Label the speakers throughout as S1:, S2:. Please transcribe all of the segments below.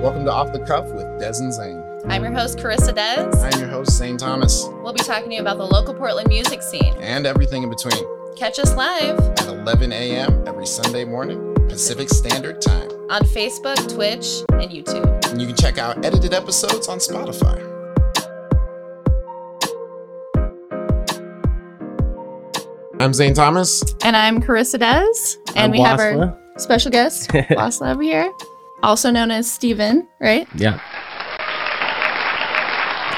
S1: Welcome to Off the Cuff with Des and Zane.
S2: I'm your host, Carissa Des.
S1: I'm your host, Zane Thomas,
S2: We'll be talking to you about the local Portland music scene.
S1: and everything in between
S2: Catch us live
S1: at 11 a.m. every Sunday morning, Pacific Standard Time.
S2: on Facebook, Twitch, and YouTube.
S1: And you can check out edited episodes on Spotify. I'm Zane Thomas.
S2: And I'm Carissa Des. And
S3: I'm
S2: we have our special guest, Wassla, over here, also known as Steven, right?
S3: Yeah.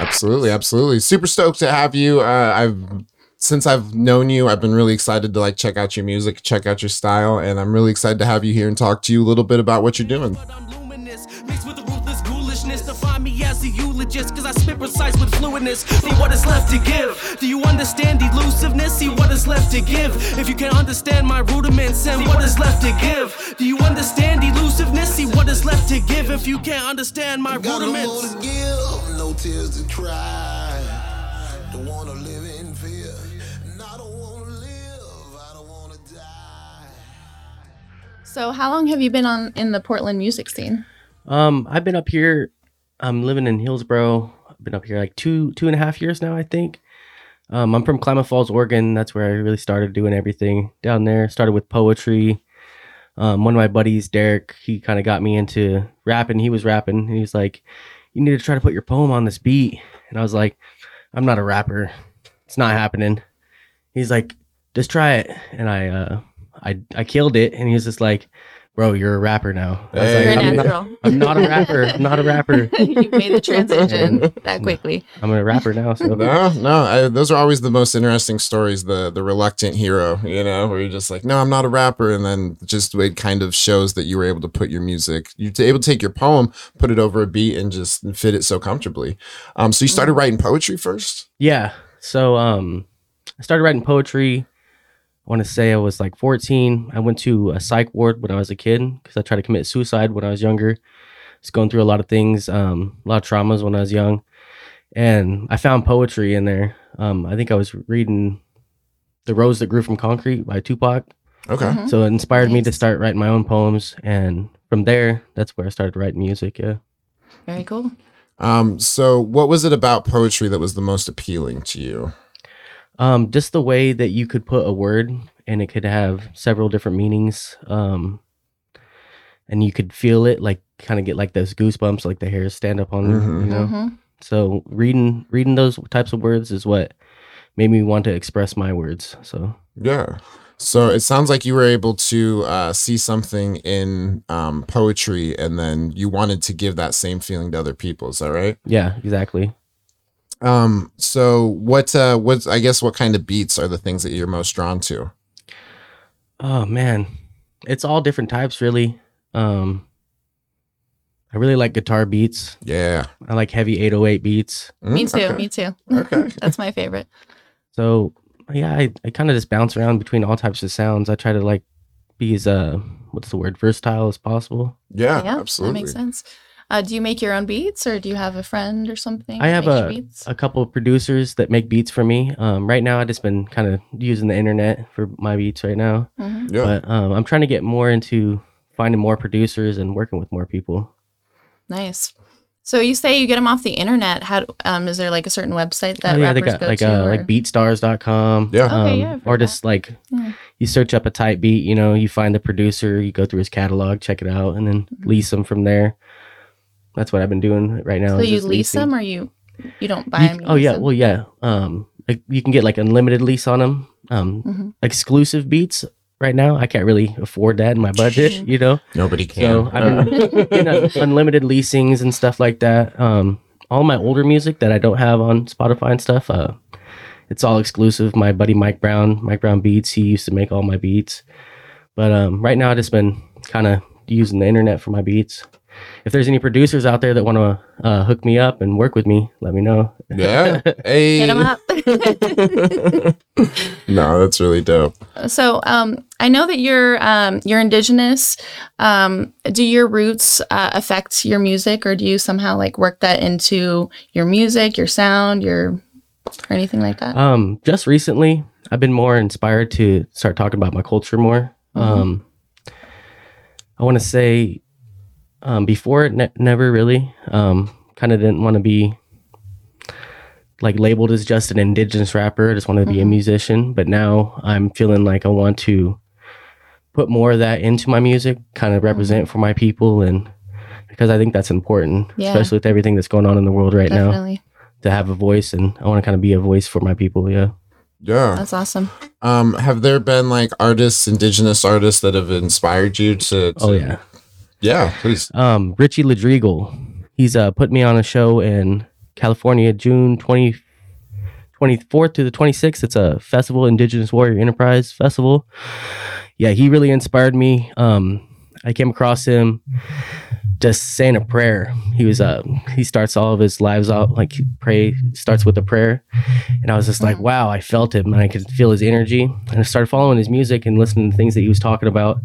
S1: Absolutely, absolutely. Super stoked to have you. Uh, I've since I've known you, I've been really excited to like check out your music, check out your style, and I'm really excited to have you here and talk to you a little bit about what you're doing.
S4: But I'm luminous, mixed with the ruthless ghoulishness. Define me as a eulogist, cause I spit precise with fluidness. See what is left to give. Do you understand elusiveness? See what is left to give. If you can understand my rudiments and what is left to give. Do you understand elusiveness? To give. If you can't understand my
S5: Got no more
S4: rudiments.
S5: to give, no tears to cry. Don't wanna live in fear. And I don't wanna live, I don't wanna die.
S2: So, how long have you been on in the Portland music scene?
S3: Um, I've been up here. I'm living in Hillsboro. I've been up here like two two and a half years now, I think. Um, I'm from Klamath Falls, Oregon. That's where I really started doing everything down there. Started with poetry. Um, one of my buddies, Derek, he kind of got me into rapping. He was rapping, and he was like, "You need to try to put your poem on this beat." And I was like, "I'm not a rapper. It's not happening." He's like, "Just try it," and I, uh, I, I killed it. And he was just like, "Bro, you're a rapper now." I was
S1: Hey.
S3: like,
S2: You're a
S3: "I'm not- I'm not a rapper. I'm not a rapper.
S2: you made the transition that quickly.
S3: I'm a rapper now. So
S1: No, no, I, those are always the most interesting stories. The the reluctant hero, you know, where you're just like, no, I'm not a rapper, and then just it kind of shows that you were able to put your music, you're able to take your poem, put it over a beat, and just fit it so comfortably. Um, so you started writing poetry first.
S3: yeah. So um, I started writing poetry. I want to say I was like 14. I went to a psych ward when I was a kid because I tried to commit suicide when I was younger. I was going through a lot of things, um, a lot of traumas when I was young, and I found poetry in there. Um, I think I was reading "The Rose That Grew from Concrete" by Tupac.
S1: Okay.
S2: Mhm.
S3: So it inspired me to start writing my own poems, and from there, that's where I started writing music. Yeah.
S2: Very cool.
S1: Um, so what was it about poetry that was the most appealing to you?
S3: Um, just the way that you could put a word and it could have several different meanings. Um, and you could feel it, like kind of get like those goosebumps, like the hairs stand up on,
S1: Mhm.
S3: you know.
S2: Mhm.
S3: So reading reading those types of words is what made me want to express my words. So
S1: Yeah. So it sounds like you were able to uh, see something in um, poetry, and then you wanted to give that same feeling to other people. Is that right?
S3: yeah, exactly.
S1: Um. So what? Uh, what? I guess what kind of beats are the things that you're most drawn to?
S3: Oh man, it's all different types, really. Um, I really like guitar beats.
S1: Yeah.
S3: I like heavy 808 beats.
S2: Me
S1: Mm,
S2: too.
S1: okay.
S2: Me too.
S1: Okay.
S2: That's my favorite.
S3: So yeah, I, I kind of just bounce around between all types of sounds. I try to like be as uh what's the word versatile as possible.
S1: Yeah.
S2: yeah,
S1: absolutely.
S2: that makes sense. Uh, do you make your own beats, or do you have a friend or something?
S3: I have a a couple of producers that make beats for me. Um, right now I just been kind of using the internet for my beats right now,
S2: Mhm.
S1: Yeah.
S3: but um, I'm trying to get more into finding more producers and working with more people.
S2: Nice. So you say you get them off the internet. How um is there like a certain website that
S3: oh, yeah, they
S2: rappers
S3: got
S2: go
S3: like
S2: to?
S3: uh,
S2: or-
S3: like beatstars.com.
S1: Yeah.
S2: Okay,
S3: um,
S2: yeah,
S3: or
S2: heard
S3: just like
S2: Yeah.
S3: you search up a type beat, you know, you find the producer, you go through his catalog, check it out, and then
S2: Mm-hmm.
S3: lease them from there. That's what I've been doing right now.
S2: So
S3: is
S2: you lease
S3: leasing.
S2: them, or you you don't buy
S3: You-
S2: them?
S3: oh yeah, well yeah. Um, like you can get like unlimited lease on them. Um,
S2: Mhm.
S3: exclusive beats. Right now, I can't really afford that in my budget.
S2: Mm-hmm.
S3: You know,
S1: Nobody can.
S3: so I've been getting un- unlimited leasings and stuff like that. Um, all my older music that I don't have on Spotify and stuff. Uh, it's all exclusive. My buddy Mike Brown, Mike Brown Beats, he used to make all my beats. But um, right now, I just been kind of using the internet for my beats. If there's any producers out there that want to uh, hook me up and work with me, let me know.
S1: yeah. Hey.
S2: hit them up.
S1: no, that's really dope.
S2: so um, I know that you're um, you're indigenous. Um, do your roots uh, affect your music, or do you somehow like work that into your music, your sound, your or anything like that?
S3: Um, just recently, I've been more inspired to start talking about my culture more.
S2: Mhm.
S3: Um, I want to say Um, before it, ne- never really. Um, kind of didn't want to be like labeled as just an indigenous rapper. I just wanted to be a musician. But now I'm feeling like I want to put more of that into my music, kind of represent for my people, and because I think that's important,
S2: Yeah.
S3: especially with everything that's going on in the world right now, to have a voice. And I want to kind of be a voice for my people. Yeah.
S1: Yeah.
S2: That's awesome.
S1: Um, have there been like artists, indigenous artists that have inspired you to? to
S3: Oh yeah.
S1: Yeah, please.
S3: um, Richie Ladrigal. He's uh, put me on a show in California, June 20, 24th to the 26th. It's a festival, Indigenous Warrior Enterprise Festival. Yeah, he really inspired me. Um, I came across him just saying a prayer. He was uh he starts all of his lives out like he pray starts with a prayer. And I was just like, wow, I felt him and I could feel his energy. And I started following his music and listening to things that he was talking about.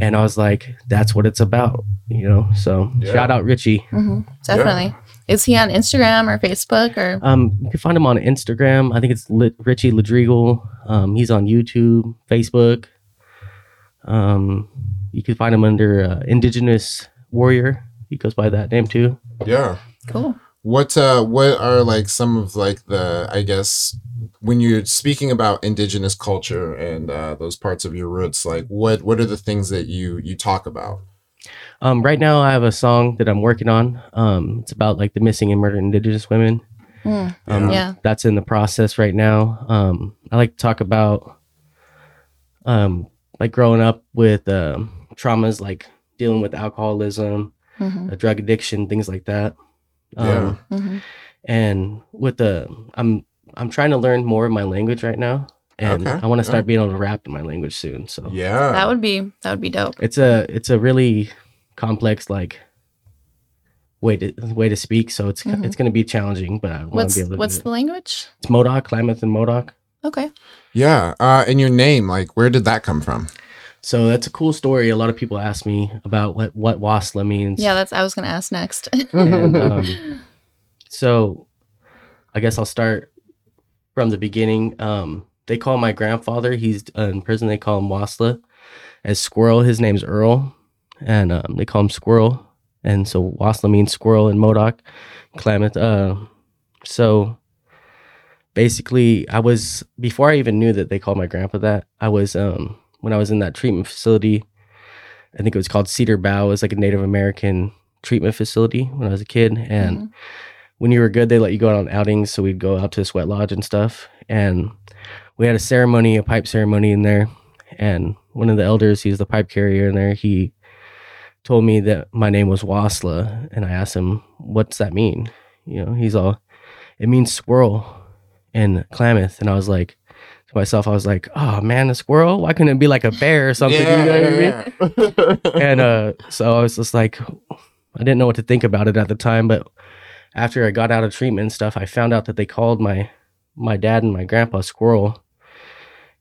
S3: And I was like, that's what it's about, you know. So
S1: Yeah.
S3: shout out Richie.
S2: hmm Definitely. Is he on Instagram or Facebook or?
S3: Um, you can find him on Instagram. I think it's Lit- Richie Ladrigal. Um, he's on YouTube, Facebook. Um, you can find him under uh, Indigenous Warrior. He goes by that name too.
S1: Yeah.
S2: Cool.
S1: What uh what are like some of like the I guess when you're speaking about indigenous culture and uh those parts of your roots, like what what are the things that you you talk about?
S3: Um, right now, I have a song that I'm working on. Um, it's about like the missing and murdered Indigenous women.
S2: Mm.
S3: Um,
S2: Yeah.
S3: that's in the process right now. Um, I like to talk about um, like growing up with um, traumas, like dealing with alcoholism,
S2: hmm
S3: uh, drug addiction, things like that.
S1: Yeah.
S3: Um,
S2: hmm
S3: and with the I'm I'm trying to learn more of my language right now, and
S1: Okay,
S3: I want to start
S1: yeah.
S3: being able to rap in my language soon. So
S1: Yeah.
S2: That would be that would be dope.
S3: it's a it's a really complex like way to way to speak. So it's
S2: Mhm.
S3: it's going to be challenging, but I want
S2: What's
S3: to be able to.
S2: what's
S3: do
S2: the
S3: it.
S2: language?
S3: It's Modoc, Klamath, and Modoc.
S2: Okay.
S1: yeah. Uh and your name, like where did that come from?
S3: So that's a cool story. A lot of people ask me about what what Wassla means.
S2: Yeah, that's I was gonna ask next.
S3: And, um, so I guess I'll start from the beginning. Um, they call my grandfather, he's in prison, they call him Wassla. As Squirrel, his name's Earl, and um, they call him Squirrel. And so Wassla means squirrel in Modoc, Klamath. Uh, so basically, I was, before I even knew that they called my grandpa that, I was, um, when I was in that treatment facility, I think it was called Cedar Bow. It was like a Native American treatment facility when I was a kid. And
S2: Mhm.
S3: When you were good, they let you go out on outings. So we'd go out to the sweat lodge and stuff. And we had a ceremony, a pipe ceremony in there. And one of the elders, he's the pipe carrier in there, he told me that my name was Wassla. And I asked him, what's that mean? You know, he's all, it means squirrel in Klamath. And I was like, to myself, I was like, oh man, a squirrel? Why couldn't it be like a bear or something? You know what I mean? and uh so i was just like i didn't know what to think about it at the time but after i got out of treatment and stuff i found out that they called my my dad and my grandpa squirrel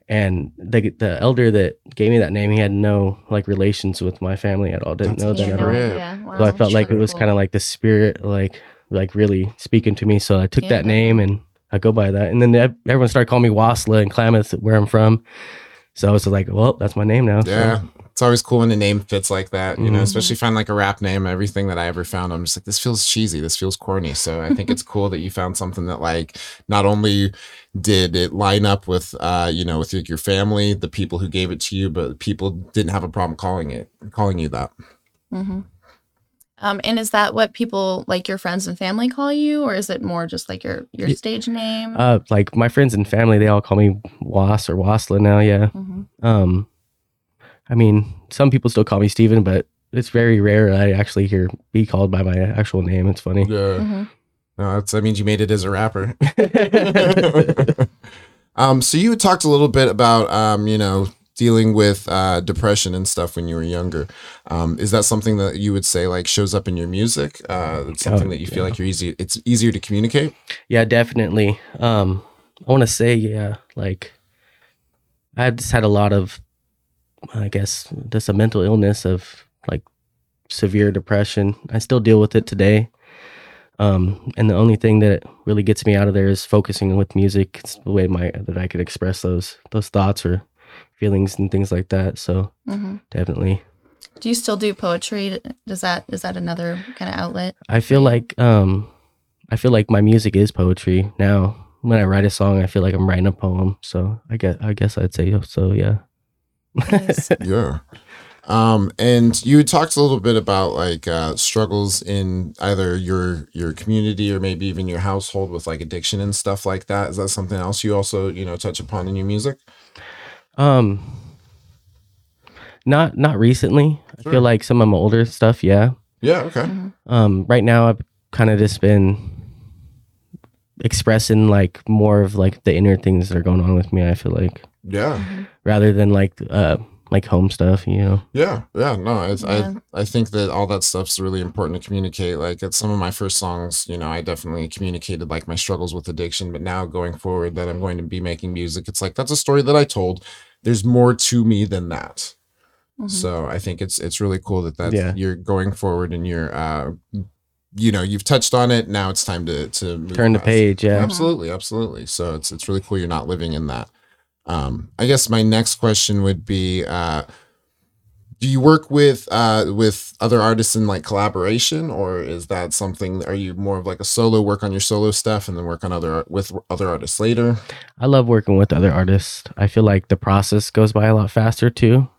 S3: and the the elder that gave me that name he had no like relations with my family at all didn't
S1: That's
S3: know them at all
S2: yeah, wow.
S3: so i felt like it was
S2: Cool.
S3: kind of like the spirit like like really speaking to me so i took
S2: Yeah.
S3: that name and i go by that and then everyone started calling me wassla and klamath where i'm from so i was like well that's my name now so-
S1: Yeah. It's always cool when the name fits like that, you know,
S3: Mhm.
S1: especially if I find like a rap name. Everything that I ever found, I'm just like, this feels cheesy. This feels corny. So I think it's cool that you found something that like not only did it line up with, uh, you know, with your, your family, the people who gave it to you, but people didn't have a problem calling it, calling you that.
S2: Mm-hmm. Um, and is that what people like your friends and family call you, or is it more just like your your
S3: Ye-
S2: stage name?
S3: Uh, like my friends and family, they all call me Was or Wassla now. Yeah.
S2: hmm
S3: Um, I mean, some people still call me Steven, but it's very rare I actually hear be called by my actual name. It's funny.
S1: Yeah.
S2: hmm
S1: No, that's, that means you made it as a rapper. um, so you talked a little bit about, um, you know, dealing with uh, depression and stuff when you were younger. Um, is that something that you would say like shows up in your music? Uh, it's something
S3: Oh,
S1: that you feel
S3: yeah.
S1: like you're easy. It's easier to communicate.
S3: yeah, definitely. Um, I want to say, yeah, like I just had a lot of, I guess, just a mental illness of like severe depression. I still deal with it today. Um, and the only thing that really gets me out of there is focusing with music. It's the way my that I could express those those thoughts or feelings and things like that. So
S2: hmm
S3: definitely.
S2: Do you still do poetry? Does that is that another kind of outlet?
S3: I feel like um, I feel like my music is poetry now. When I write a song, I feel like I'm writing a poem. So I guess I guess I'd say so. Yeah.
S2: Nice.
S1: Yeah. Um, and you talked a little bit about like uh, struggles in either your your community or maybe even your household with like addiction and stuff like that. Is that something else you also you know touch upon in your music?
S3: Um, not not recently. I feel like some of my older stuff. Yeah.
S1: Yeah. Okay.
S3: Um, right now I've kind of just been expressing like more of like the inner things that are going on with me. I feel like
S1: Yeah.
S3: rather than like uh like home stuff. You know.
S1: Yeah, yeah, no, it's,
S2: Yeah.
S1: I I think that all that stuff's really important to communicate. Like at some of my first songs, you know, I definitely communicated like my struggles with addiction, but now going forward that I'm going to be making music, it's like that's a story that I told. There's more to me than that.
S2: Mhm.
S1: So I think it's it's really cool that that
S3: Yeah.
S1: you're going forward and you're uh you know, you've touched on it, now it's time to to move
S3: Turn the page. Yeah.
S1: Absolutely, absolutely. So it's it's really cool you're not living in that. Um, I guess my next question would be, uh, do you work with uh with other artists in like collaboration, or is that something? Are you more of like a solo work on your solo stuff and then work on other with other artists later?
S3: I love working with other artists. I feel like the process goes by a lot faster too.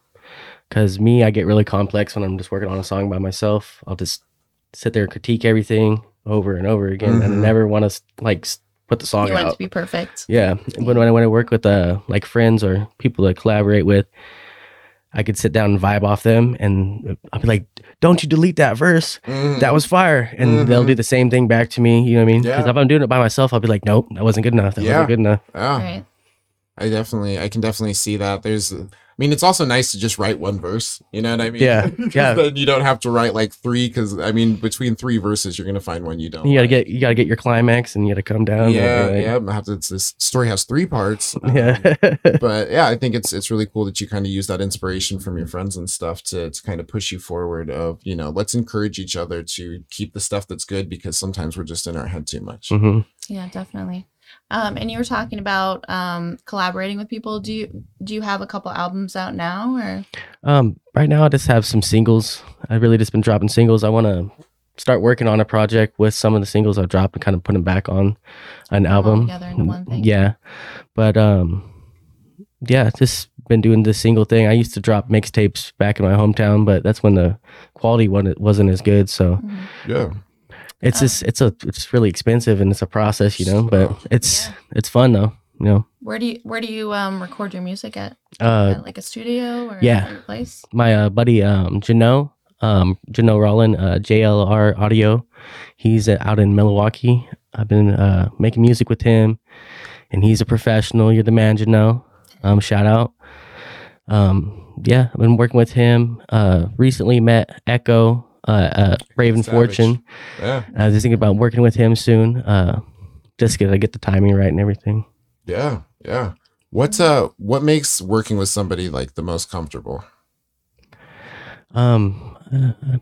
S3: Cause me, I get really complex when I'm just working on a song by myself. I'll just sit there and critique everything over and over again, and I
S1: Mhm.
S3: never want to like put the song
S2: You want it
S3: out.
S2: to be perfect.
S3: Yeah, but when I when I work with uh like friends or people to collaborate with, I could sit down and vibe off them, and I'll be like, "Don't you delete that verse?
S1: Mm,
S3: That was fire!" And they'll
S1: Mhm.
S3: do the same thing back to me. You know what I mean? Because
S1: Yeah.
S3: if I'm doing it by myself, I'll be like, "Nope, that wasn't good enough. That
S1: Yeah.
S3: wasn't good enough."
S1: yeah.
S2: Right.
S1: I definitely, I can definitely see that. There's, I mean, it's also nice to just write one verse. You know what I mean?
S3: Yeah,
S1: 'Cause
S3: yeah.
S1: Then you don't have to write like three because I mean, between three verses, you're gonna find one you don't.
S3: You gotta
S1: like.
S3: get you gotta get your climax, and you gotta come down.
S1: yeah,
S3: and,
S1: yeah. I have to, this story has three parts. um,
S3: yeah.
S1: but yeah, I think it's it's really cool that you kind of use that inspiration from your friends and stuff to to kind of push you forward. Of you know, let's encourage each other to keep the stuff that's good because sometimes we're just in our head too much.
S3: hmm
S2: Yeah, definitely. Um, and you were talking about um, collaborating with people. Do you do you have a couple albums out now, or
S3: Um, right now, I just have some singles. I've really just been dropping singles. I want to start working on a project with some of the singles I've dropped and kind of put them back on an
S2: all
S3: album.
S2: together into one thing?
S3: Yeah, but um, yeah, just been doing this single thing. I used to drop mixtapes back in my hometown, but that's when the quality wasn't wasn't as good. So
S2: Mhm.
S1: Yeah,
S3: it's just it's a it's really expensive and it's a process, you know. But it's
S2: Yeah.
S3: it's fun though, you know.
S2: Where do you where do you um, record your music at?
S3: Uh,
S2: At, like a studio or
S3: yeah.
S2: place?
S3: my uh, buddy um Jano, um Jano Rollin, uh, JLR Audio. He's uh, out in Milwaukie. I've been uh, making music with him, and he's a professional. You're the man, Jano. Um, shout out. Um, yeah, I've been working with him. Uh, recently met Echo, uh, uh Raven
S1: Savage.
S3: Fortune.
S1: yeah,
S3: I was just thinking about working with him soon. Uh, just gotta get the timing right and everything.
S1: yeah, yeah. What's uh, what makes working with somebody like the most comfortable?
S3: Um, uh,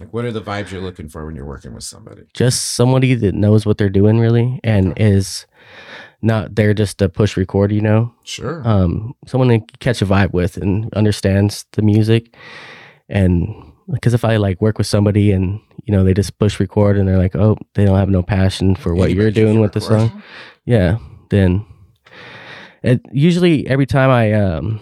S1: Like, what are the vibes you're looking for when you're working with somebody?
S3: just somebody that knows what they're doing really and is not there just to push record you know
S1: Sure.
S3: um someone to catch a vibe with and understands the music and because if i like work with somebody and you know they just push record and they're like oh they don't have no passion for what you're doing with the song yeah then it usually every time i um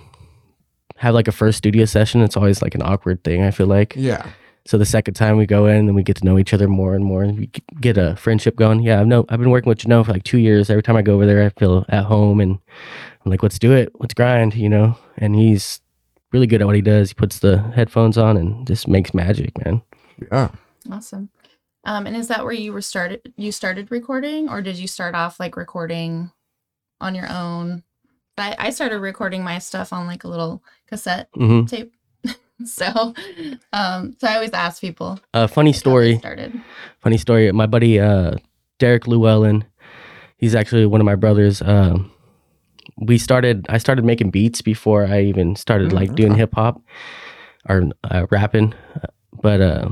S3: have like a first studio session it's always like an awkward thing i feel like
S1: yeah.
S3: so the second time we go in, and we get to know each other more and more, and we get a friendship going. Yeah, I've know I've been working with Jano for like two years. Every time I go over there, I feel at home, and I'm like, let's do it, let's grind, you know. And he's really good at what he does. He puts the headphones on and just makes magic, man.
S1: Yeah.
S2: Awesome. Um, and is that where you were started? You started recording, or did you start off like recording on your own? I, I started recording my stuff on like a little cassette
S3: hmm
S2: tape. so, um, so I always ask people.
S3: Uh, funny
S2: how they
S3: story.
S2: Started.
S3: Funny story. My buddy uh, Derek Llewellyn, he's actually one of my brothers. Um, we started. I started making beats before I even started
S1: Mm,
S3: like doing hip hop or uh, rapping. But uh,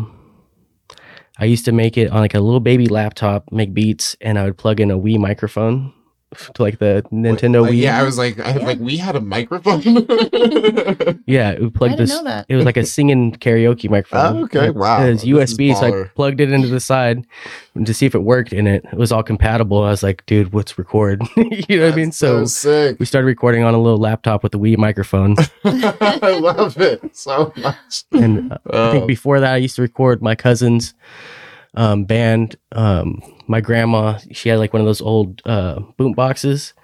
S3: I used to make it on like a little baby laptop, make beats, and I would plug in a Wii microphone to like the Nintendo
S1: Like,
S3: Wii.
S1: yeah, I was like, I was like, we had a microphone.
S3: Yeah, we
S2: I
S3: plugged
S2: didn't
S3: this.
S2: know that.
S3: It was like a singing karaoke microphone.
S1: Oh, okay. Wow.
S3: It was USB, so I plugged it into the side to see if it worked, and it, it was all compatible. I was like, dude, what's record? you know what I mean?
S1: So
S3: So
S1: sick.
S3: we started recording on a little laptop with the Wii microphone.
S1: I love it so much.
S3: and uh, I
S1: Oh.
S3: think before that, I used to record my cousin's um, band. Um, my grandma, she had like one of those old uh, boom boxes.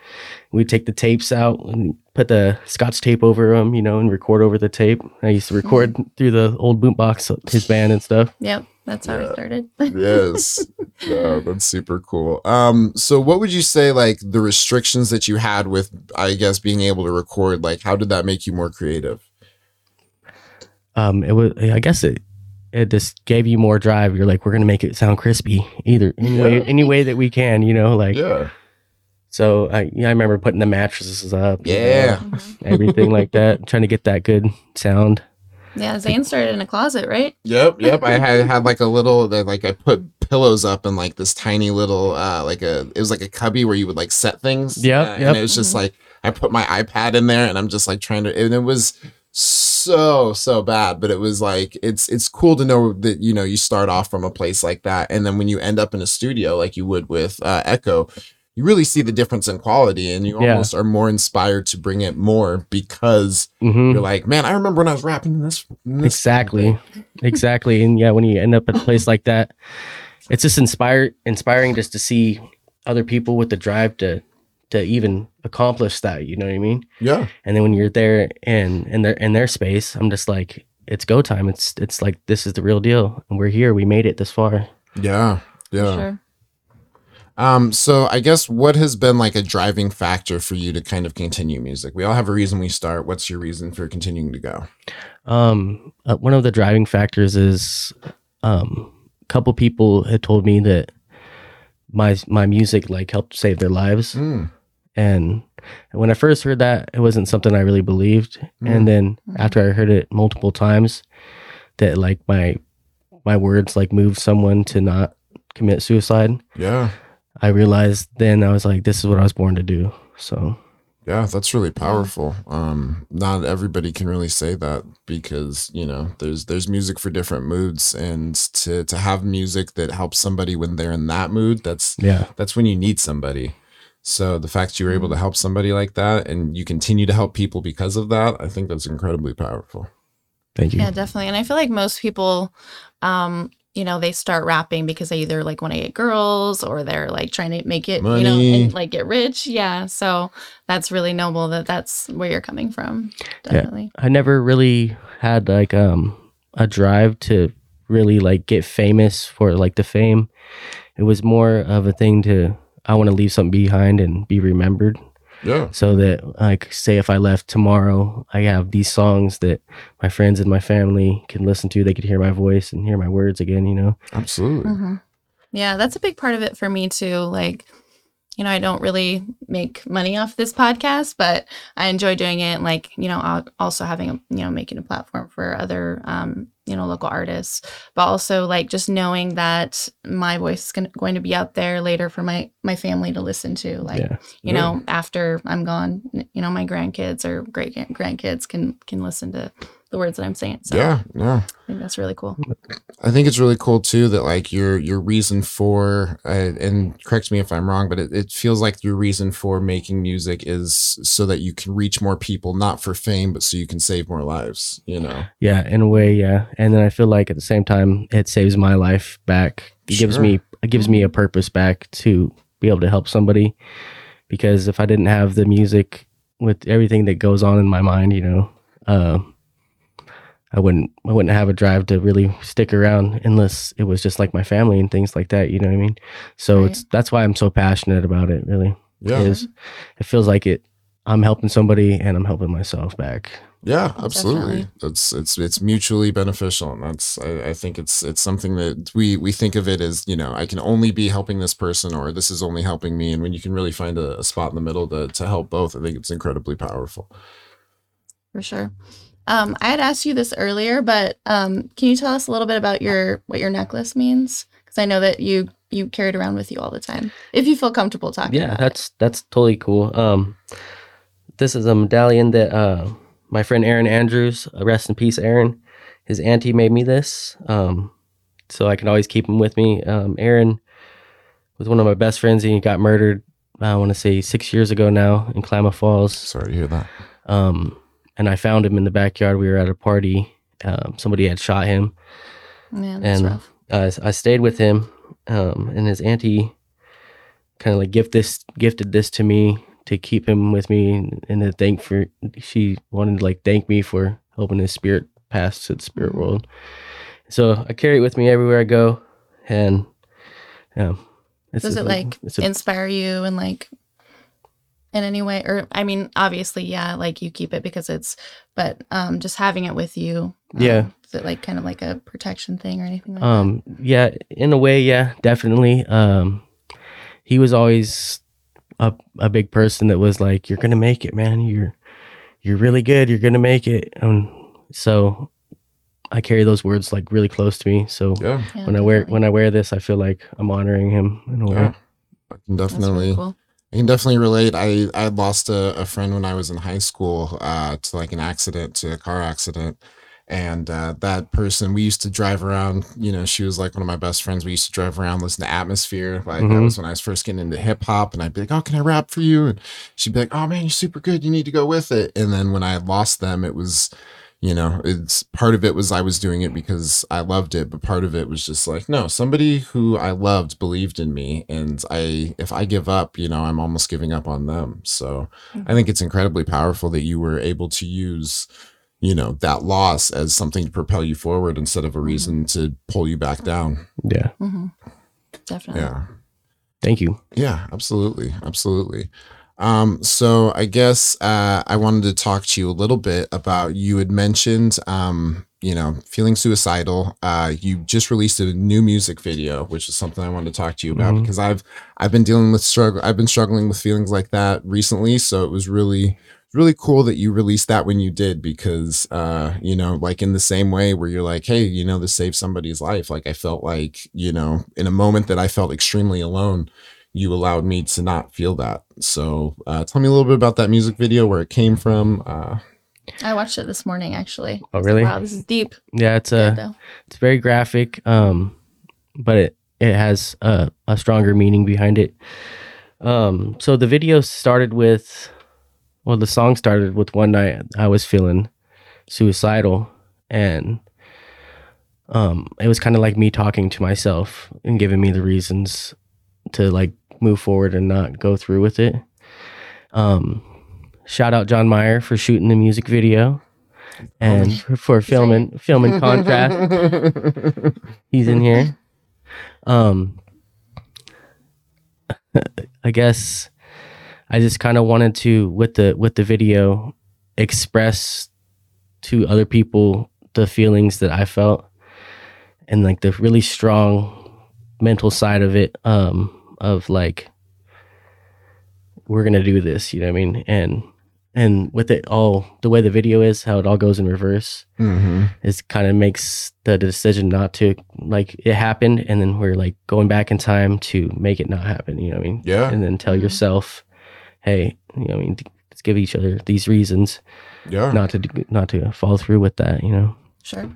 S3: We'd take the tapes out and put the scotch tape over them, you know, and record over the tape. I used to record through the old boom box, his band and stuff.
S2: Yep, that's how I started.
S1: yes. Yeah, that's super cool. Um, so what would you say like the restrictions that you had with I guess being able to record, like how did that make you more creative?
S3: um, it was I guess it it just gave you more drive. You're like, we're gonna make it sound crispy, either any way any way that we can, you know, like
S1: Yeah.
S3: so. I yeah, I remember putting the mattresses up, you know,
S1: Yeah.
S3: everything like that, trying to get that good sound.
S2: Yeah, Zane started in a closet, right?
S1: Yep, yep. I had had like a little that like I put pillows up in like this tiny little uh like a it was like a cubby where you would like set things.
S3: Yeah,
S1: Uh,
S3: yep.
S1: And it was just like I put my iPad in there and I'm just like trying to and it was so so so bad but it was like it's it's cool to know that you know you start off from a place like that and then when you end up in a studio like you would with uh, echo you really see the difference in quality and you
S3: Yeah.
S1: almost are more inspired to bring it more because
S3: hmm
S1: you're like man i remember when i was rapping in this, this
S3: Exactly, exactly, and yeah, when you end up at a place like that, it's just inspired, inspiring just to see other people with the drive to to even accomplish that. You know what I mean?
S1: yeah
S3: And then when you're there and in their in their space, I'm just like, it's go time. It's it's like this is the real deal, and we're here. We made it this far.
S1: yeah yeah
S2: Sure.
S1: Um, so I guess what has been like a driving factor for you to kind of continue music? We all have a reason we start. What's your reason for continuing to go?
S3: Um, uh, one of the driving factors is, um, a couple people had told me that my my music like helped save their lives,
S1: Mm,
S3: and when I first heard that, it wasn't something I really believed.
S1: Mm.
S3: And then
S2: Mhm.
S3: after I heard it multiple times, that like my my words like moved someone to not commit suicide.
S1: yeah,
S3: I realized then I was like, this is what I was born to do. So
S1: yeah, that's really powerful. Um, not everybody can really say that because you know there's there's music for different moods, and to to have music that helps somebody when they're in that mood, that's
S3: yeah,
S1: that's when you need somebody. So the fact you were able to help somebody like that, and you continue to help people because of that, I think that's incredibly powerful.
S3: thank you.
S2: Yeah, definitely. And I feel like most people, um, you know, they start rapping because they either like want to get girls or they're like trying to make it, you know, and like get rich. Yeah. So that's really noble that that's where you're coming from.
S3: Yeah.
S2: Definitely.
S3: I never really had like um a drive to really like get famous for like the fame. It was more of a thing to I want to leave something behind and be remembered
S1: Yeah,
S3: so that like say if I left tomorrow, I have these songs that my friends and my family can listen to. They could hear my voice and hear my words again, you know.
S1: absolutely.
S2: hmm Yeah, that's a big part of it for me too. Like, you know, I don't really make money off this podcast, but I enjoy doing it. Like, you know, also having a, you know, making a platform for other, um, you know, local artists, but also like just knowing that my voice is gon- going to be out there later for my my family to listen to. Like,
S3: yeah.
S2: you know, after I'm gone, you know, my grandkids or great grandkids can can listen to the words that I'm saying. So
S1: Yeah, yeah.
S2: I think that's really cool.
S1: I think it's really cool too that like your your reason for uh, and correct me if I'm wrong, but it, it feels like your reason for making music is so that you can reach more people, not for fame, but so you can save more lives. You know,
S3: Yeah, in a way, yeah. And then I feel like at the same time, it saves my life back. It gives me it gives me a purpose back to be able to help somebody. Because if I didn't have the music with everything that goes on in my mind, you know, uh, I wouldn't I wouldn't have a drive to really stick around unless it was just like my family and things like that. You know what I mean? So
S2: Right.
S3: it's that's why I'm so passionate about it. Really,
S1: yeah,
S3: is it feels like it. I'm helping somebody and I'm helping myself back.
S1: yeah, absolutely.
S2: Definitely.
S1: It's it's it's mutually beneficial, and that's I, I think it's it's something that we we think of it as you know I can only be helping this person, or this is only helping me, and when you can really find a, a spot in the middle to to help both, I think it's incredibly powerful.
S2: For sure. Um, I had asked you this earlier, but um, can you tell us a little bit about your what your necklace means? Because I know that you you carried around with you all the time, if you feel comfortable talking.
S3: yeah
S2: about
S3: that's that's totally cool um this is a medallion that uh my friend aaron andrews uh, rest in peace aaron his auntie made me this um so i can always keep him with me um aaron was one of my best friends and he got murdered i want to say six years ago now in klamath falls
S1: Sorry to hear that.
S3: um and i found him in the backyard we were at a party um somebody had shot him.
S2: Man,
S3: and
S2: rough.
S3: uh, I stayed with him, um, and his auntie kind of like gift this gifted this to me to keep him with me, and to thank for she wanted to like thank me for helping his spirit pass to the spirit
S2: Mhm.
S3: world. So I carry it with me everywhere I go, and yeah, it's
S2: Does it like
S3: a,
S2: inspire you and like in any way? Or I mean, obviously, yeah, like you keep it because it's, but um, just having it with you. um,
S3: Yeah.
S2: Is it like kind of like a protection thing or anything like that?
S3: um yeah in a way yeah definitely um he was always a, a big person that was like you're gonna make it man you're you're really good you're gonna make it and so i carry those words like really close to me so
S1: Yeah,
S2: Yeah,
S3: when i wear
S2: definitely.
S3: when i wear this i feel like i'm honoring him in a way
S1: yeah. I can
S2: That's
S1: definitely.
S2: really cool.
S1: I can definitely relate. I I lost a, a friend when I was in high school uh, to like an accident, to a car accident, and uh, that person we used to drive around. You know, she was like one of my best friends. We used to drive around, listen to Atmosphere. Like that
S3: Mhm.
S1: was when I was first getting into hip hop, and I'd be like, "Oh, can I rap for you?" And she'd be like, "Oh man, you're super good. You need to go with it." And then when I lost them, it was. You know, it's part of it was I was doing it because I loved it, but part of it was just like, no, somebody who I loved believed in me. And I, if I give up, you know, I'm almost giving up on them. So I think it's incredibly powerful that you were able to use, you know, that loss as something to propel you forward instead of a reason to pull you back down.
S3: yeah
S2: hmm Definitely.
S1: Yeah.
S3: thank you
S1: Yeah, absolutely. Absolutely. Um, so I guess uh, I wanted to talk to you a little bit about you had mentioned um, you know, feeling suicidal. Uh, you just released a new music video, which is something I wanted to talk to you about
S3: Mhm.
S1: because I've I've been dealing with struggle I've been struggling with feelings like that recently. So it was really really cool that you released that when you did because uh you know like in the same way where you're like hey you know this saved somebody's life like i felt like you know in a moment that i felt extremely alone you allowed me to not feel that so uh tell me a little bit about that music video where it came from uh
S2: I watched it this morning actually.
S3: Oh, really?
S2: Wow, this is deep.
S3: yeah it's a
S2: though.
S3: it's very graphic um but it it has a, a stronger meaning behind it um so the video started with well the song started with one night i was feeling suicidal and um it was kind of like me talking to myself and giving me the reasons to like move forward and not go through with it. Um shout out john meyer for shooting the music video and for, for filming filming contrast. He's in here. Um i guess i just kind of wanted to with the with the video express to other people the feelings that i felt and like the really strong mental side of it. Um of like we're gonna do this you know what i mean and and with it all the way the video is how it all goes in reverse
S1: Mhm.
S3: it kind of makes the decision not to like it happened and then we're like going back in time to make it not happen you know what i mean
S1: Yeah.
S3: and then tell
S2: Mhm.
S3: yourself hey you know what i mean let's give each other these reasons
S1: yeah
S3: not to do- not to follow through with that you know
S2: Sure.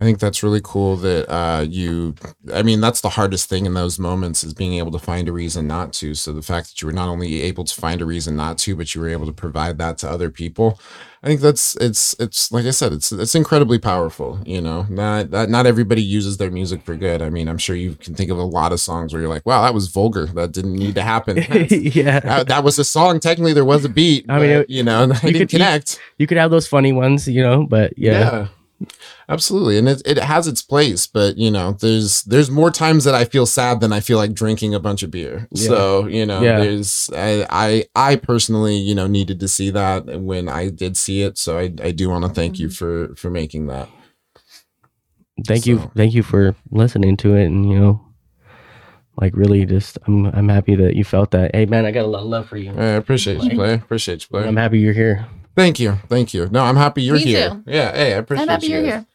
S1: I think that's really cool that uh, you. I mean, that's the hardest thing in those moments is being able to find a reason not to. So the fact that you were not only able to find a reason not to, but you were able to provide that to other people. I think that's it's it's like I said, it's it's incredibly powerful. You know, not that not everybody uses their music for good. I mean, I'm sure you can think of a lot of songs where you're like, wow, that was vulgar. That didn't need to happen.
S3: yeah
S1: that, that was a song. Technically, there was a beat.
S3: I mean,
S1: but,
S3: it-
S1: you know, I didn't
S3: could- you-
S1: connect.
S3: you could have those funny ones you know but yeah.
S1: yeah, absolutely and it, it has its place but you know there's there's more times that i feel sad than i feel like drinking a bunch of beer
S3: Yeah.
S1: so you know
S3: Yeah.
S1: there's I, I i personally you know needed to see that when i did see it so i, I do want to thank you mm-hmm. for for making that
S3: thank you thank you for listening to it and you know like really just i'm i'm happy that you felt that hey man i got a lot of love for you
S1: i appreciate you player appreciate you player
S3: i'm happy you're here
S1: thank you thank you no i'm happy you're
S2: Me
S1: here
S2: too.
S1: yeah hey i appreciate
S2: I'm happy
S1: you
S2: you're
S1: guys.
S2: here.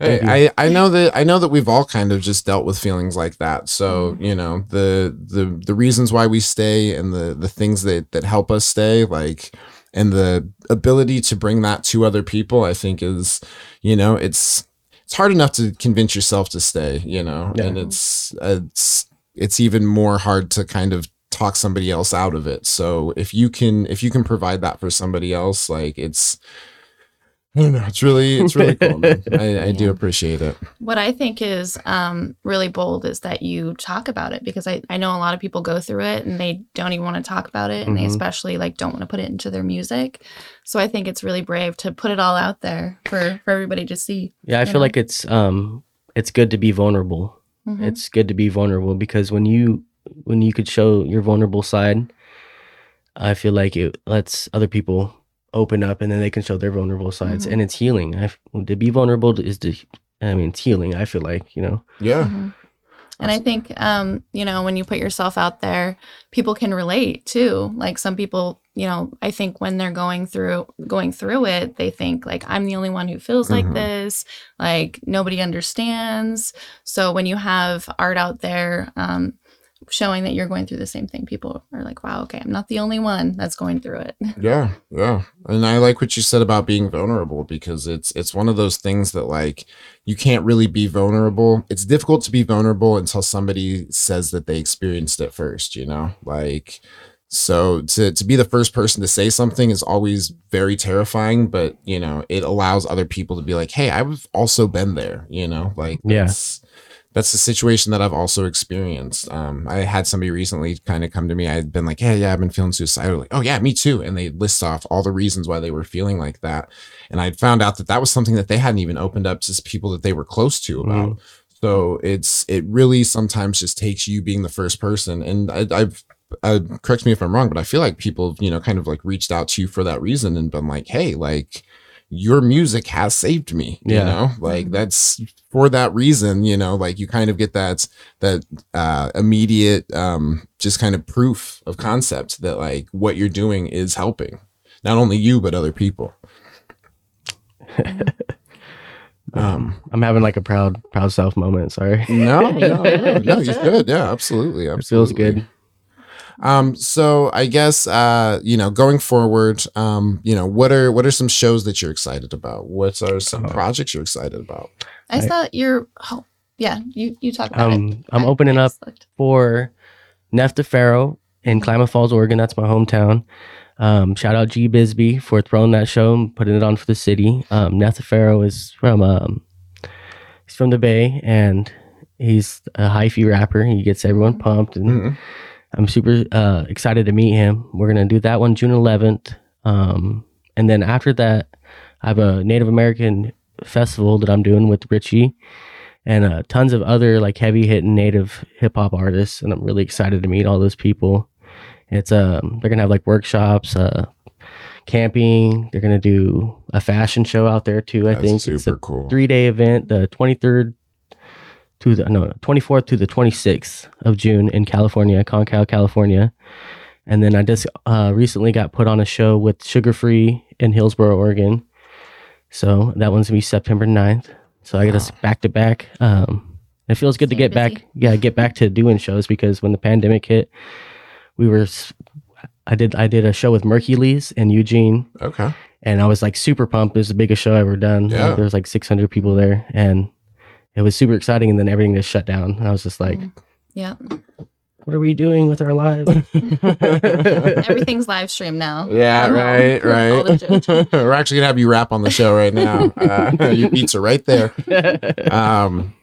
S1: I, I know that I know that we've all kind of just dealt with feelings like that. So mm-hmm. you know the the the reasons why we stay and the the things that that help us stay, like and the ability to bring that to other people, I think is you know it's it's hard enough to convince yourself to stay, you know,
S3: Yeah.
S1: and it's it's it's even more hard to kind of talk somebody else out of it. So if you can if you can provide that for somebody else, like it's I don't know, it's really it's really cool. man. I, I do appreciate it.
S2: What I think is um, really bold is that you talk about it because I, I know a lot of people go through it and they don't even want to talk about it and they
S3: Mhm.
S2: especially like don't want to put it into their music. So I think it's really brave to put it all out there for, for everybody to see.
S3: Yeah, I feel
S2: know?
S3: like it's um it's good to be vulnerable.
S2: Mhm.
S3: It's good to be vulnerable because when you when you could show your vulnerable side, I feel like it lets other people open up and then they can show their vulnerable sides
S2: Mhm.
S3: and it's healing. I f- to be vulnerable is to I mean it's healing. I feel like you know.
S1: Yeah.
S2: Mhm. And I think, um, you know, when you put yourself out there, people can relate too. Like some people, you know, I think when they're going through going through it, they think like I'm the only one who feels like
S1: Mhm.
S2: this. Like nobody understands. So when you have art out there, um, showing that you're going through the same thing, people are like, "Wow, okay, I'm not the only one that's going through it."
S1: Yeah, yeah. And I like what you said about being vulnerable because it's it's one of those things that like you can't really be vulnerable. It's difficult to be vulnerable until somebody says that they experienced it first, you know? Like so to to be the first person to say something is always very terrifying, but you know, it allows other people to be like, "Hey, I've also been there," you know? Like
S3: Yeah.
S1: that's that's the situation that I've also experienced. Um, I had somebody recently kind of come to me. I had been like, "Hey, yeah, I've been feeling suicidal." Like, "Oh yeah, me too." And they list off all the reasons why they were feeling like that. And I'd found out that that was something that they hadn't even opened up to people that they were close to about. So it's it really sometimes just takes you being the first person. And I, I've uh, correct me if I'm wrong, but I feel like people, you know, kind of like reached out to you for that reason and been like, "Hey, like." Your music has saved me
S3: yeah.
S1: you know like that's for that reason you know like you kind of get that that uh immediate um just kind of proof of concept that like what you're doing is helping not only you but other people um
S3: I'm having like a proud proud self moment. Sorry.
S1: no no no, no you should yeah absolutely
S3: It feels
S1: absolutely
S3: good.
S1: Um so i guess uh you know going forward um you know what are what are some shows that you're excited about what are some
S3: Oh.
S1: projects you're excited about
S2: I
S3: I-
S2: thought you're. Oh, yeah, you you talk about it.
S3: Um, I'm
S2: I-
S3: opening
S2: I
S3: up
S2: looked.
S3: for Nef the Pharaoh in Klamath Falls, Oregon. That's my hometown. Um, shout out G Bisbee for throwing that show and putting it on for the city. Um, Nef the Pharaoh is from um, he's from the Bay and he's a hyphy rapper. He gets everyone pumped, and
S1: Mhm.
S3: I'm super uh, excited to meet him. We're gonna do that one June 11th, um, and then after that, I have a Native American festival that I'm doing with Richie and uh, tons of other like heavy hitting native hip hop artists, and I'm really excited to meet all those people. It's um they're gonna have like workshops, uh, camping. They're gonna do a fashion show out there too. I
S1: That's
S3: think
S1: super
S3: it's a
S1: cool
S3: three day event, the 23rd to the no 24th to the 26th of June in California, Concow, California. And then I just uh, recently got put on a show with Suga Free in Hillsboro, Oregon. So that one's gonna be September 9th. So I got us back to back. Um, it feels good to
S2: Staying
S3: get back, yeah, get back to doing shows because when the pandemic hit, we were, I did, I did a show with Mercules in Eugene,
S1: okay
S3: and I was like super pumped. It was the biggest show I ever done. Like,
S1: Yeah.
S3: there was like 600 people there, and it was super exciting. And then everything just shut down, I was just like,
S2: Mm. Yeah,
S3: "What are we doing with our lives?"
S2: everything's live stream now.
S1: Yeah,
S2: At
S1: right, right. We're actually gonna have you rap on the show right now. Uh, your beats are right there. Um,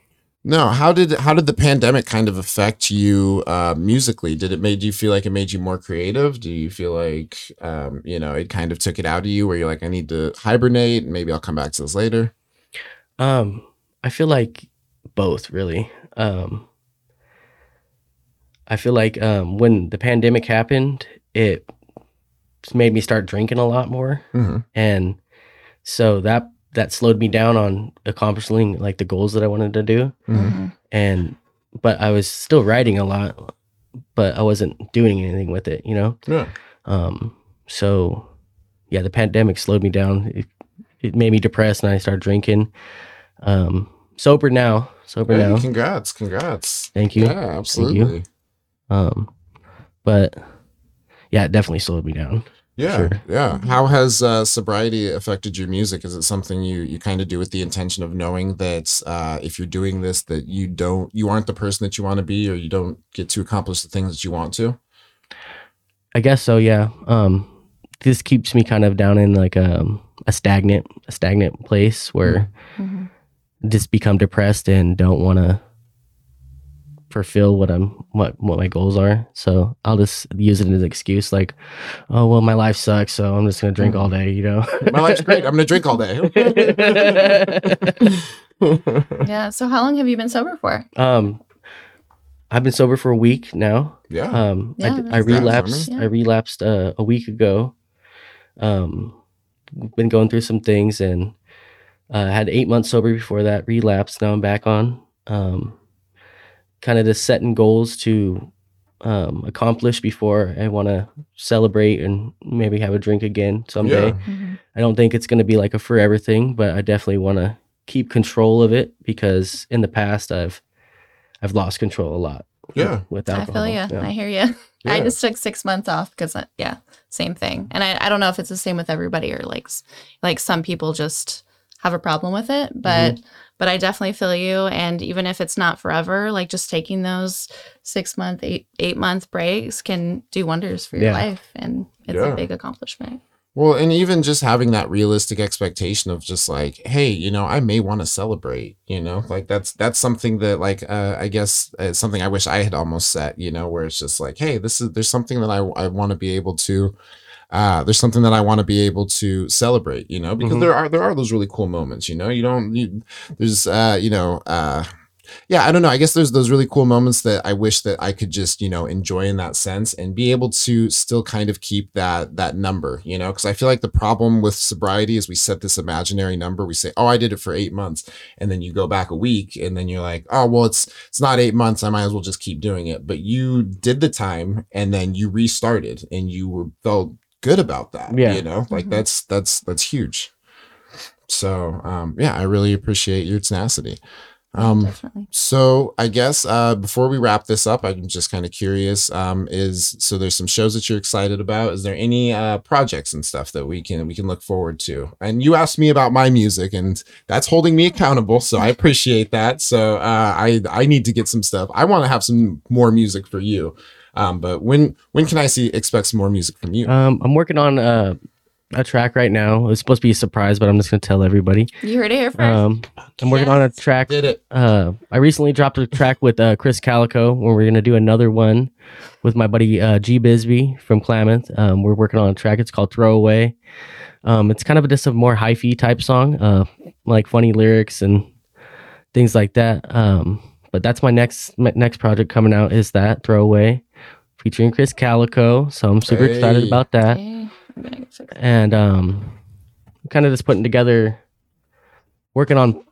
S1: no, how did how did the pandemic kind of affect you uh, musically? Did it made you feel like it made you more creative? Do you feel like um, you know it kind of took it out of you, where you're like, I need to hibernate, and maybe I'll come back to this later?
S3: Um, I feel like both really. Um, I feel like um, when the pandemic happened, it made me start drinking a lot more,
S1: hmm
S3: and so that that slowed me down on accomplishing like the goals that I wanted to do.
S2: Mhm.
S3: And but I was still writing a lot, but I wasn't doing anything with it, you know.
S1: Yeah.
S3: Um, so yeah, the pandemic slowed me down. It, it made me depressed, and I started drinking. Um, sober now. Sober
S1: Hey,
S3: now.
S1: congrats, congrats.
S3: Thank you.
S1: Yeah, absolutely.
S3: Um, but yeah, it definitely slowed me down.
S1: Yeah,
S3: Sure.
S1: yeah. How has uh, sobriety affected your music? Is it something you you kind of do with the intention of knowing that uh, if you're doing this, that you don't, you aren't the person that you want to be, or you don't get to accomplish the things that you want to?
S3: I guess so. Yeah. Um, this keeps me kind of down in like um, a stagnant, a stagnant place where
S2: Mhm.
S3: Just become depressed and don't want to fulfill what I'm what what my goals are. So I'll just use it as an excuse, like, oh well, my life sucks, so I'm just gonna drink all day. You know.
S1: My life's great. I'm gonna drink all day.
S2: Yeah. So how long have you been sober for?
S3: um, I've been sober for a week now.
S1: yeah.
S3: Um, I
S2: Yeah,
S3: d- I,
S2: that's-
S1: Congrats,
S3: relapsed.
S2: Armin.
S3: I relapsed uh, a week ago. Um, been going through some things and uh, had eight months sober before that. Relapsed. Now I'm back on. Um, kind of just setting goals to um, accomplish before I want to celebrate and maybe have a drink again someday.
S1: Yeah.
S2: Mhm.
S3: I don't think it's going to be like a forever thing, but I definitely want to keep control of it because in the past I've I've lost control a lot.
S1: Yeah.
S3: with
S2: I
S3: alcohol.
S2: feel you.
S3: Yeah.
S2: I hear you. I just took six months off because, yeah, same thing. And I, I don't know if it's the same with everybody or like, like some people just have a problem with it, but, but I definitely feel you. And even if it's not forever, like just taking those six month, eight, eight month breaks can do wonders for your
S3: Yeah.
S2: life. And it's
S1: Yeah.
S2: a big accomplishment.
S1: Well, and even just having that realistic expectation of just like, hey, you know, I may want to celebrate, you know, like that's that's something that like uh, I guess it's something I wish I had almost set, you know, where it's just like, hey, this is there's something that I I want to be able to uh there's something that I want to be able to celebrate, you know, because
S3: Mhm.
S1: there are there are those really cool moments, you know. You don't you, there's uh you know uh yeah, I don't know. I guess there's those really cool moments that I wish that I could just, you know, enjoy in that sense and be able to still kind of keep that that number, you know, because I feel like the problem with sobriety is we set this imaginary number. We say, "Oh, I did it for 8 months." And then you go back a week and then you're like, "Oh, well, it's it's not 8 months. I might as well just keep doing it." But you did the time and then you restarted and you were felt good about that,
S3: Yeah.
S1: you know? Like
S2: Mhm.
S1: that's that's that's huge. So, um yeah, I really appreciate your tenacity. Um
S2: definitely.
S1: so I guess uh, before we wrap this up, I'm just kind of curious. Um, is so there's some shows that you're excited about. Is there any uh, projects and stuff that we can we can look forward to? And you asked me about my music, and that's holding me accountable. So I appreciate that. So uh, I I need to get some stuff. I want to have some more music for you. Um, but when when can I see expect some more music from you?
S3: Um, I'm working on uh, a track right now. It's supposed to be a surprise, but I'm just gonna tell everybody.
S2: You heard it here first.
S3: Um, I'm working on a track.
S1: Did it?
S3: Uh, I recently dropped a track with uh, Chris Calico, where we're gonna do another one with my buddy uh, G Bisbee from Klamath. Um, we're working on a track. It's called Throwaway. Um, it's kind of just a more hyphy type song, uh, like funny lyrics and things like that. Um, but that's my next my next project coming out is that Throwaway, featuring Chris Calico. So I'm super excited about that
S2: Okay. I'm gonna fix it.
S3: and um kind of just putting together working on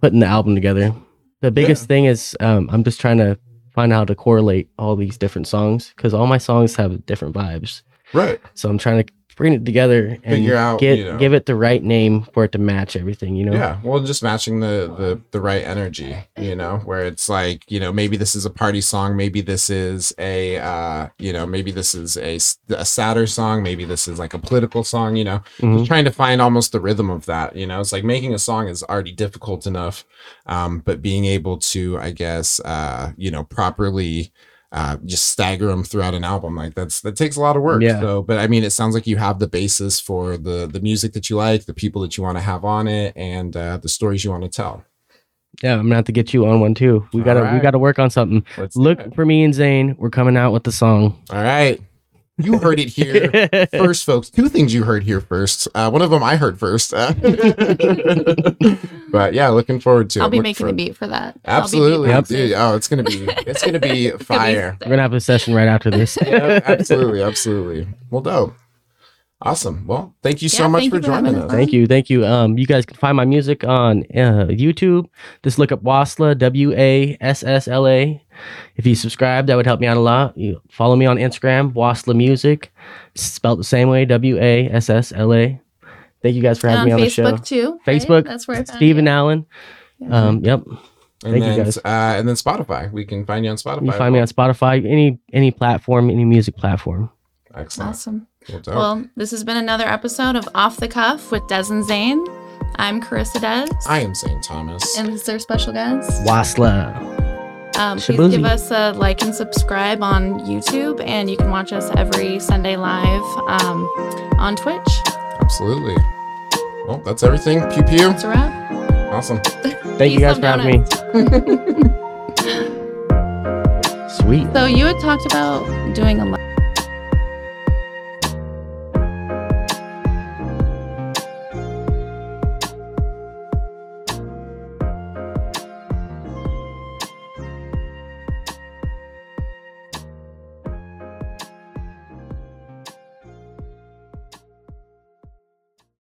S3: putting the album together the biggest thing is um i'm just trying to find out how to correlate all these different songs because all my songs have different vibes
S1: Right.
S3: so i'm trying to bring it together and
S1: Figure out,
S3: get,
S1: you know.
S3: give it the right name for it to match everything you know
S1: Yeah, well, just matching the the the right energy, you know, where it's like, you know, maybe this is a party song, maybe this is a, uh, you know, maybe this is a, a sadder song, maybe this is like a political song, you know,
S3: Mhm.
S1: just trying to find almost the rhythm of that, you know, it's like making a song is already difficult enough, um, but being able to, I guess, uh, you know, properly. Uh, just stagger them throughout an album. Like that's that takes a lot of work
S3: Yeah.
S1: so but i mean it sounds like you have the basis for the the music that you like the people that you want to have on it and uh, the stories you want to tell.
S3: Yeah i'm gonna have to get you on one too. We gotta we gotta work on something.
S1: Let's
S3: look for me and zane. We're coming out with the song.
S1: All right you heard it here first folks. Two things you heard here first. Uh, one of them i heard first. Uh, but yeah looking forward to it.
S2: I'll be
S1: Look
S2: making
S1: for-
S2: a beat for that.
S1: Absolutely
S3: Yep.
S1: Dude, oh it's gonna be it's gonna be
S2: It'll be
S1: fire.
S3: we're gonna have a session right after this.
S1: Yeah, absolutely absolutely. Well dope awesome well thank you so
S2: Yeah,
S1: much for
S2: you for having
S1: joining
S2: us.
S1: us
S3: Thank you, thank you. Um, you guys can find my music on uh, YouTube. Just look up Wassla W A S S L A. If you subscribe, that would help me out a lot. You follow me on Instagram, Wassla Music, spelled the same way, W A S S L A. Thank you guys for
S2: And
S3: having
S2: on
S3: me on the show.
S2: Facebook too. right?
S3: Facebook,
S2: That's where I found
S3: Stephen
S2: you.
S3: Allen.
S2: Yeah.
S3: Um, yep.
S1: And
S3: Thank you, guys.
S1: Uh, and then Spotify. We can find you on Spotify.
S3: You find me on Spotify, any any platform, any music platform.
S1: Excellent.
S2: Awesome.
S1: Well.
S2: Well, this has been another episode of Off the Cuff with Des and Zane. I'm Carissa Des.
S1: I am St. Thomas.
S2: and this is our special guest.
S3: Wassla.
S2: Um, please
S3: Shabuzi.
S2: give us a like and subscribe on YouTube, and you can watch us every Sunday live um, on Twitch.
S1: Absolutely. Well, that's everything. Pew pew.
S2: That's a wrap.
S1: Awesome.
S3: Thank you guys for having me. Sweet.
S2: So you had talked about doing a live